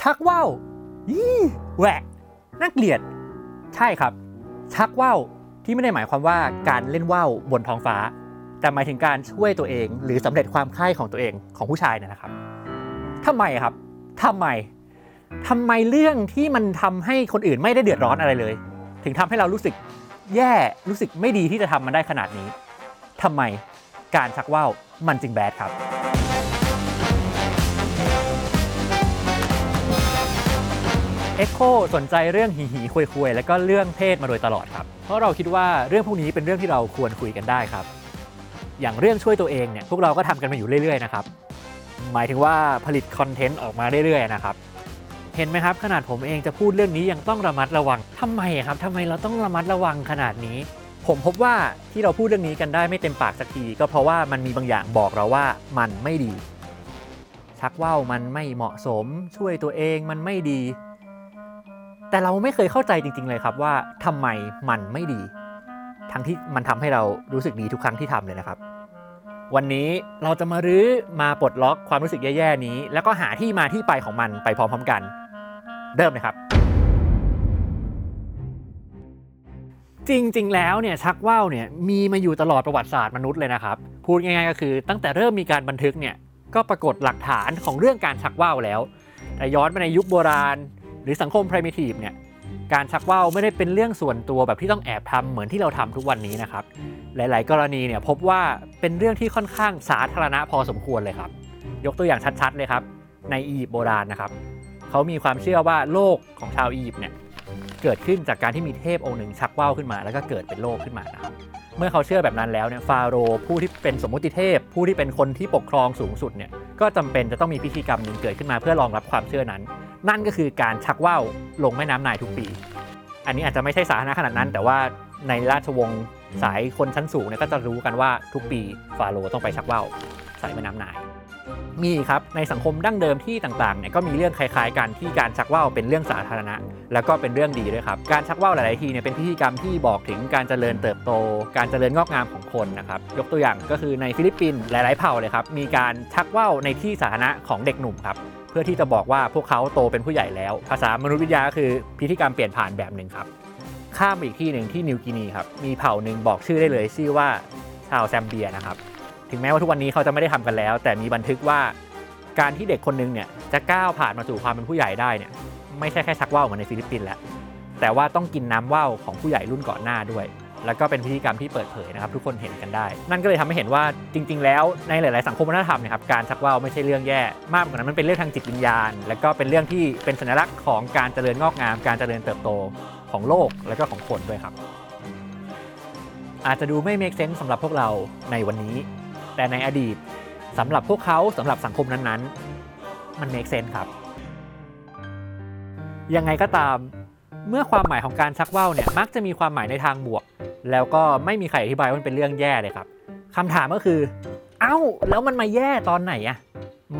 ชักว่าวยี่แหวกน่าเกลียด ใช่ครับ ชักว่าวที่ไม่ได้หมายความว่าการเล่นว่าวบนท้องฟ้า แต่หมายถึงการช่วยตัวเอง หรือสำเร็จความใคร่ของตัวเองของผู้ชายเนี่ยนะครับทำไมครับทำไมทำไมเรื่องที่มันทำให้คนอื่นไม่ได้เดือดร้อนอะไรเลย ถึงทำให้เรารู้สึกแย่รู้สึกไม่ดีที่จะทำมันได้ขนาดนี้ทำไมการชักว่าวมันจึง bad ครับ เอ็กโคสนใจเรื่องหีหีคุยคุยๆและก็เรื่องเพศมาโดยตลอดครับ เพราะเราคิดว่าเรื่องพวกนี้เป็นเรื่องที่เราควรคุยกันได้ครับ อย่างเรื่องช่วยตัวเองเนี่ยพวกเราก็ทำกันมาอยู่เรื่อยๆนะครับ หมายถึงว่าผลิต content ออกมาเรื่อยๆนะครับ เห็นไหมครับ ขนาดผมเองจะพูดเรื่องนี้ยังต้องระมัดระวังทำไมครับทำไมเราต้องระมัดระวังขนาดนี้ ผมพบว่าที่เราพูดเรื่องนี้กันได้ไม่เต็มปากสักที ก็เพราะว่ามันมีบางอย่างบอกเราว่ามันไม่ดีชักว่าวมันไม่เหมาะสม ช่วยตัวเองมันไม่ดี แต่เราไม่เคยเข้าใจจริง ๆ เลยครับว่าทำไมมันไม่ดี ทั้งที่มันทำให้เรารู้สึกดีทุกครั้งที่ทำเลยนะครับ วันนี้เราจะมารื้อมาปลดล็อกความรู้สึกแย่ๆนี้ แล้วก็หาที่มาที่ไปของมันไปพร้อมๆกัน เริ่มเลยครับ จริงๆ แล้วเนี่ยชักว่าวเนี่ยมีมาอยู่ตลอดประวัติศาสตร์มนุษย์เลยนะครับ พูดง่ายๆก็คือ ตั้งแต่เริ่มมีการบันทึกเนี่ยก็ปรากฏหลักฐานของเรื่องการชักว่าวแล้วแต่ย้อนไปในยุคโบราณ หรือสังคม primitive เนี่ยการชักว่าวไม่ได้เป็นเรื่องส่วนตัวแบบที่ต้องแอบทำเหมือนที่เราทำทุกวันนี้นะครับ หลาย ๆ กรณีเนี่ยพบว่าเป็นเรื่องที่ค่อนข้างสาธารณะพอสมควรเลยครับ ยกตัวอย่างชัด ๆ เลยครับ ในอียิปต์โบราณนะครับเขามีความเชื่อว่าโลกของชาวอียิปต์เนี่ยเกิดขึ้นจากการที่มีเทพองค์หนึ่งชักว่าวขึ้นมา แล้วก็เกิดเป็นโลกขึ้นมานะครับเมื่อเขาเชื่อแบบนั้นแล้วเนี่ยฟาโรห์ผู้ที่เป็นสมมุติเทพ ผู้ที่เป็นคนที่ปกครองสูงสุดเนี่ยก็จำเป็นจะต้องมีพิธีกรรมหนึ่งเกิดขึ้นมาเพื่อรองรับความเชื่อนั้น นั่นก็คือการชักว่าวลงแม่น้ำนายทุกปี อันนี้อาจจะไม่ใช่สาธารณะขนาดนั้น แต่ว่าในราชวงศ์สายคนชั้นสูงเนี่ยก็จะรู้กันว่าทุกปีฟาโรห์ต้องไปชักว่าวใส่แม่น้ำนาย มีครับในสังคมดั้งเดิมที่ต่างๆเนี่ยก็มีเรื่องคล้ายๆกันที่การชักว่าวเป็นเรื่องสาธารณะ แล้วก็เป็นเรื่องดีด้วยครับ การชักว่าวหลายๆทีเนี่ยเป็นพิธีกรรมที่บอกถึงการเจริญเติบโต การเจริญงอกงามของคนนะครับยกตัวอย่างก็คือในฟิลิปปินส์หลายๆเผ่าเลยครับมีการชักว่าวในที่สาธารณะของเด็กหนุ่มครับ เพื่อที่จะบอกว่าพวกเขาโตเป็นผู้ใหญ่แล้ว ภาษามนุษยวิทยาก็คือพิธีกรรมเปลี่ยนผ่านแบบหนึ่งครับ ข้ามไปอีกที่หนึ่งที่นิวกินีครับ มีเผ่าหนึ่งบอกชื่อได้เลยชื่อว่าชาวแซมเบียนะครับ ถึงแม้ว่าทุกวันนี้เขาจะไม่ได้ทำกันแล้ว แต่มีบันทึกว่าการที่เด็กคนหนึงเนี่ยจะก้าวผ่านมาสู่ความเป็นผู้ใหญ่ได้เนี่ยไม่ใช่แค่ชักว่าวเหมือนในฟิลิปปินส์แล้วแต่ว่าต้องกินน้ำว่าวของผู้ใหญ่รุ่นก่อนหน้าด้วย แล้วก็เป็นพิธีกรรมที่เปิดเผยนะครับ ทุกคนเห็นกันได้ นั่นก็เลยทำให้เห็นว่าจริง ๆ แล้วในหลาย ๆ สังคมวัฒนธรรมนะครับการชักว่าวไม่ใช่เรื่องแย่มากกว่านั้นมันเป็นเรื่องทางจิตวิญญาณ แล้วก็เป็นเรื่องที่เป็นสัญลักษณ์ของการเจริญงอกงาม การเจริญเติบโตของโลกและก็ของคนด้วยครับ อาจจะดูไม่ make sense สำหรับพวกเราในวันนี้ แต่ในอดีตสำหรับพวกเขาสำหรับสังคมนั้นๆ มัน make sense ครับ ยังไงก็ตามเมื่อความหมายของการชักว่าวเนี่ยมักจะมีความหมายในทางบวก แล้วก็ไม่มีใครอธิบายว่ามันเป็นเรื่องแย่เลยครับคำถามก็คือ เอ้า แล้วมันมาแย่ตอนไหนอะ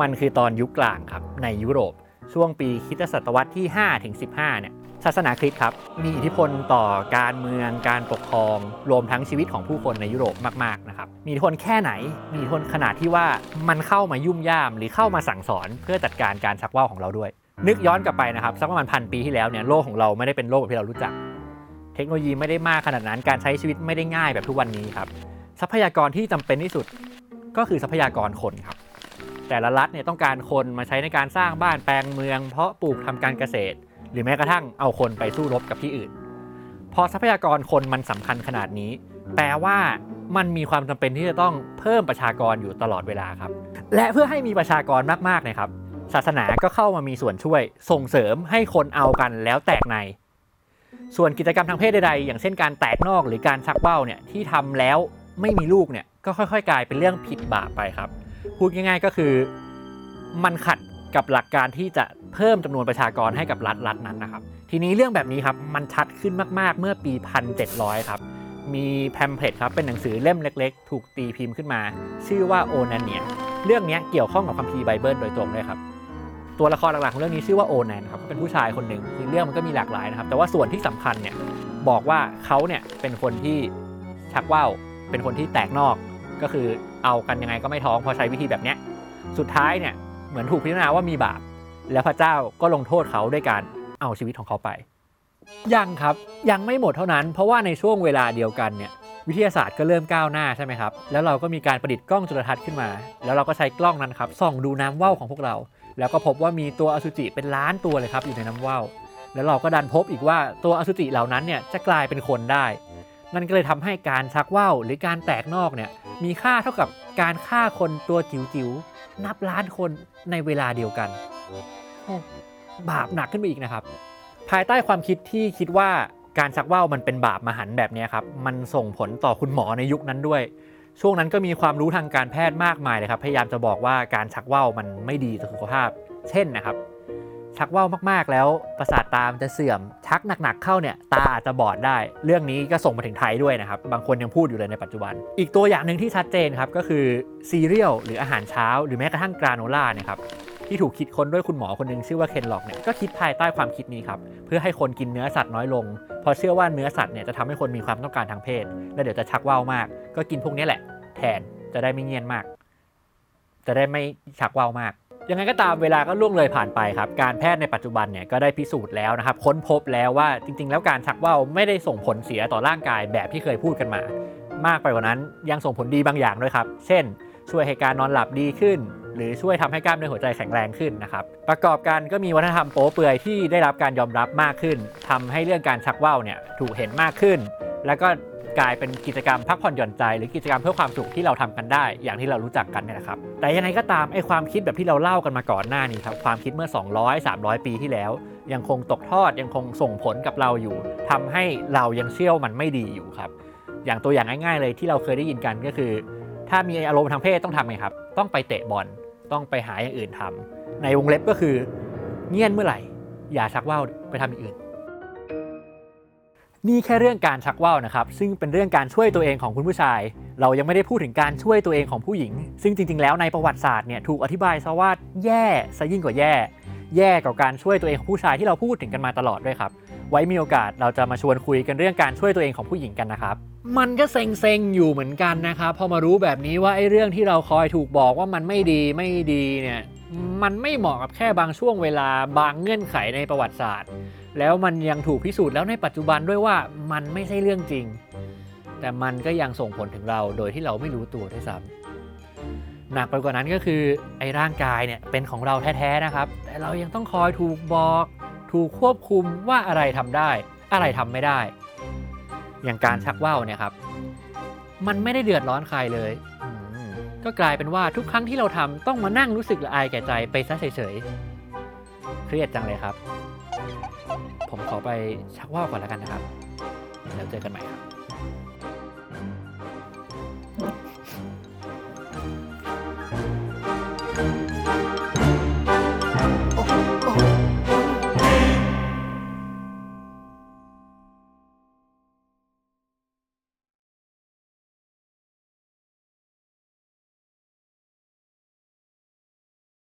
มันคือตอนยุคกลางครับในยุโรป ช่วงปีคิตศตวรรษที่ 5 ถึง 15 เนี่ยศาสนาคริสต์ครับ มีอิทธิพลต่อการเมืองการปกครอง รวมทั้งชีวิตของผู้คนในยุโรปมาก ๆ นะครับ มีอิทธิพลแค่ไหน มีอิทธิพลขนาดที่ว่ามันเข้ามายุ่มย่าม หรือเข้ามาสั่งสอนเพื่อจัดการการชักว่าวของเราด้วย นึกย้อนกลับไปนะครับสักประมาณพันปีที่แล้วเนี่ยโลกของเราไม่ได้เป็นโลกแบบที่เรารู้จัก ทคโนโลยีไม่ได้มากขนาดนั้น การใช้ชีวิตไม่ได้ง่ายแบบทุกวันนี้ครับ ทรัพยากรที่จำเป็นที่สุดก็คือทรัพยากรคนครับ แต่ละรัฐเนี่ยต้องการคนมาใช้ในการสร้างบ้านแปลงเมือง เพาะปลูกทำการเกษตร หรือแม้กระทั่งเอาคนไปสู้รบกับที่อื่น พอทรัพยากรคนมันสำคัญขนาดนี้ แปลว่ามันมีความจำเป็นที่จะต้องเพิ่มประชากรอยู่ตลอดเวลาครับ และเพื่อให้มีประชากรมากๆเนะครับศาสนาก็เข้ามามีส่วนช่วยส่งเสริมให้คนเอากันแล้วแตกใน ส่วนกิจกรรมทางเพศใดๆ อย่างเช่นการแตกนอกหรือการชักเบ้าเนี่ยที่ทำแล้วไม่มีลูกเนี่ยก็ค่อยๆ กลายเป็นเรื่องผิดบาปไปครับ พูดง่ายๆก็คือมันขัดกับหลักการที่จะเพิ่มจำนวนประชากรให้กับรัฐรัฐนั้นนะครับ ทีนี้เรื่องแบบนี้ครับมันชัดขึ้นมากๆเมื่อปี 1700 ครับ มี pamphlet ครับเป็นหนังสือเล่มเล็กๆ ถูกตีพิมพ์ขึ้นมา ชื่อว่า Onania เรื่องนี้เกี่ยวข้องกับคัมภีร์ไบเบิลโดยตรงเลยครับ ตัวละครหลักๆของเรื่องนี้ชื่อว่าโอนันครับเป็นผู้ชายคนหนึ่งคือเรื่องมันก็มีหลากหลายนะครับ แต่ว่าส่วนที่สำคัญเนี่ยบอกว่าเขาเนี่ยเป็นคนที่ชักว่าวเป็นคนที่แตกนอกก็คือเอากันยังไงก็ไม่ท้องพอใช้วิธีแบบเนี้ยสุดท้ายเนี่ยเหมือนถูกพิจารณาว่ามีบาป แล้วพระเจ้าก็ลงโทษเขาด้วยการเอาชีวิตของเขาไป ยังครับยังไม่หมดเท่านั้น เพราะว่าในช่วงเวลาเดียวกันเนี่ยวิทยาศาสตร์ก็เริ่มก้าวหน้าใช่ไหมครับ แล้วเราก็มีการประดิษฐ์กล้องจุลทรรศน์ขึ้นมา แล้วเราก็ใช้กล้องนั้นครับส่องดูน้ำว่าวของพวกเรา แล้วก็พบว่ามีตัวอสุจิเป็นล้านตัวเลยครับอยู่ในน้ำว่าวแล้วเราก็ดันพบอีกว่าตัวอสุจิเหล่านั้นเนี่ยจะกลายเป็นคนได้ นั่นก็เลยทำให้การชักว่าวหรือการแตกนอกเนี่ยมีค่าเท่ากับการฆ่าคนตัวจิ๋วๆนับล้านคนในเวลาเดียวกันบาปหนักขึ้นไปอีกนะครับ ภายใต้ความคิดที่คิดว่าการชักว่าวมันเป็นบาปมหันต์แบบนี้ครับ มันส่งผลต่อคุณหมอในยุคนั้นด้วย ช่วงนั้นก็มีความรู้ทางการแพทย์มากมายเลยครับ พยายามจะบอกว่าการชักว่าวมันไม่ดีต่อสุขภาพ เช่นนะครับ ชักว่าวมากๆแล้วประสาทตามจะเสื่อม ชักหนักๆเข้าเนี่ยตาอาจจะบอดได้ เรื่องนี้ก็ส่งมาถึงไทยด้วยนะครับ บางคนยังพูดอยู่เลยในปัจจุบัน อีกตัวอย่างหนึ่งที่ชัดเจนครับก็คือซีเรียลหรืออาหารเช้า หรือแม้กระทั่งกราโนล่านะครับ ที่ถูกคิดค้นด้วยคุณหมอคนหนึงชื่อว่าเคนล็อกเนี่ยก็คิดภายใต้ความคิดนี้ครับเพื่อให้คนกินเนื้อสัตว์น้อยลงเพราะเชื่อว่าเนื้อสัตว์เนี่ยจะทำให้คนมีความต้องการทางเพศ และเดี๋ยวจะชักว่าวมาก ก็กินพวกนี้แหละ แทนจะได้ไม่เงียนมาก จะได้ไม่ชักว่าวมากยังไงก็ตามเวลาก็ล่วงเลยผ่านไปครับ การแพทย์ในปัจจุบันเนี่ยก็ได้พิสูจน์แล้วนะครับ ค้นพบแล้วว่าจริง ๆ แล้วการชักว่าวไม่ได้ส่งผลเสียต่อร่างกายแบบที่เคยพูดกันมา มากไปกว่านั้นยังส่งผลดีบางอย่างด้วยครับ เช่น ช่วยให้การนอนหลับดีขึ้น หรือช่วยทำให้กล้ามเนื้อหัวใจแข็งแรงขึ้นนะครับ ประกอบกันก็มีวัฒนธรรมโป๊เปลือยที่ได้รับการยอมรับมากขึ้นทำให้เรื่องการชักว่าวเนี่ยถูกเห็นมากขึ้น แล้วก็กลายเป็นกิจกรรมพักผ่อนหย่อนใจ หรือกิจกรรมเพื่อความสุขที่เราทำกันได้ อย่างที่เรารู้จักกันเนี่ยนะครับ แต่ยังไงก็ตามไอ้ความคิดแบบที่เราเล่ากันมาก่อนหน้านี้ครับความคิดเมื่อ 200 300 ปีที่แล้ว ยังคงตกทอดยังคงส่งผลกับเราอยู่ทำให้เรายังเชื่อว่ามันไม่ดีอยู่ครับ อย่างตัวอย่างง่าย ๆ เลยที่เราเคยได้ยินกันก็คือ ถ้ามีอารมณ์ทางเพศต้องทำไงครับ ต้องไปเตะบอล ต้องไปหาอย่างอื่นทำในวงเล็บก็คือเงียนเมื่อไหร่ อย่าชักว่าวไปทำอย่างอื่น นี่แค่เรื่องการชักว่าวนะครับ ซึ่งเป็นเรื่องการช่วยตัวเองของคุณผู้ชาย เรายังไม่ได้พูดถึงการช่วยตัวเองของผู้หญิง ซึ่งจริง ๆ แล้วในประวัติศาสตร์เนี่ยถูกอธิบายซะว่าแย่ซะยิ่งกว่าแย่ แย่กับการช่วยตัวเองของผู้ชายที่เราพูดถึงกันมาตลอดด้วยครับ ไว้มีโอกาสเราจะมาชวนคุยกันเรื่องการช่วยตัวเองของผู้หญิงกันนะครับ มันก็เซ็งๆอยู่เหมือนกันนะครับพอมารู้แบบนี้ว่าไอ้เรื่องที่เราคอยถูกบอกว่ามันไม่ดีไม่ดีเนี่ยมันไม่เหมาะกับแค่บางช่วงเวลาบางเงื่อนไขในประวัติศาสตร์ แล้วมันยังถูกพิสูจน์แล้วในปัจจุบันด้วยว่ามันไม่ใช่เรื่องจริง แต่มันก็ยังส่งผลถึงเราโดยที่เราไม่รู้ตัวด้วยซ้ำหนักไปกว่านั้นก็คือไอ้ร่างกายเนี่ยเป็นของเราแท้ๆนะครับ แต่เรายังต้องคอยถูกบอก ถูกควบคุมว่าอะไรทำได้ อะไรทำไม่ได้ อย่างการชักว่าวเนี่ยครับ มันไม่ได้เดือดร้อนใครเลยก็กลายเป็นว่าทุกครั้งที่เราทำต้องมานั่งรู้สึกละอายแก่ใจไปซะเฉยๆ เครียดจังเลยครับ ผมขอไปชักว่าวก่อนแล้วกันนะครับ แล้วเจอกันใหม่ครับ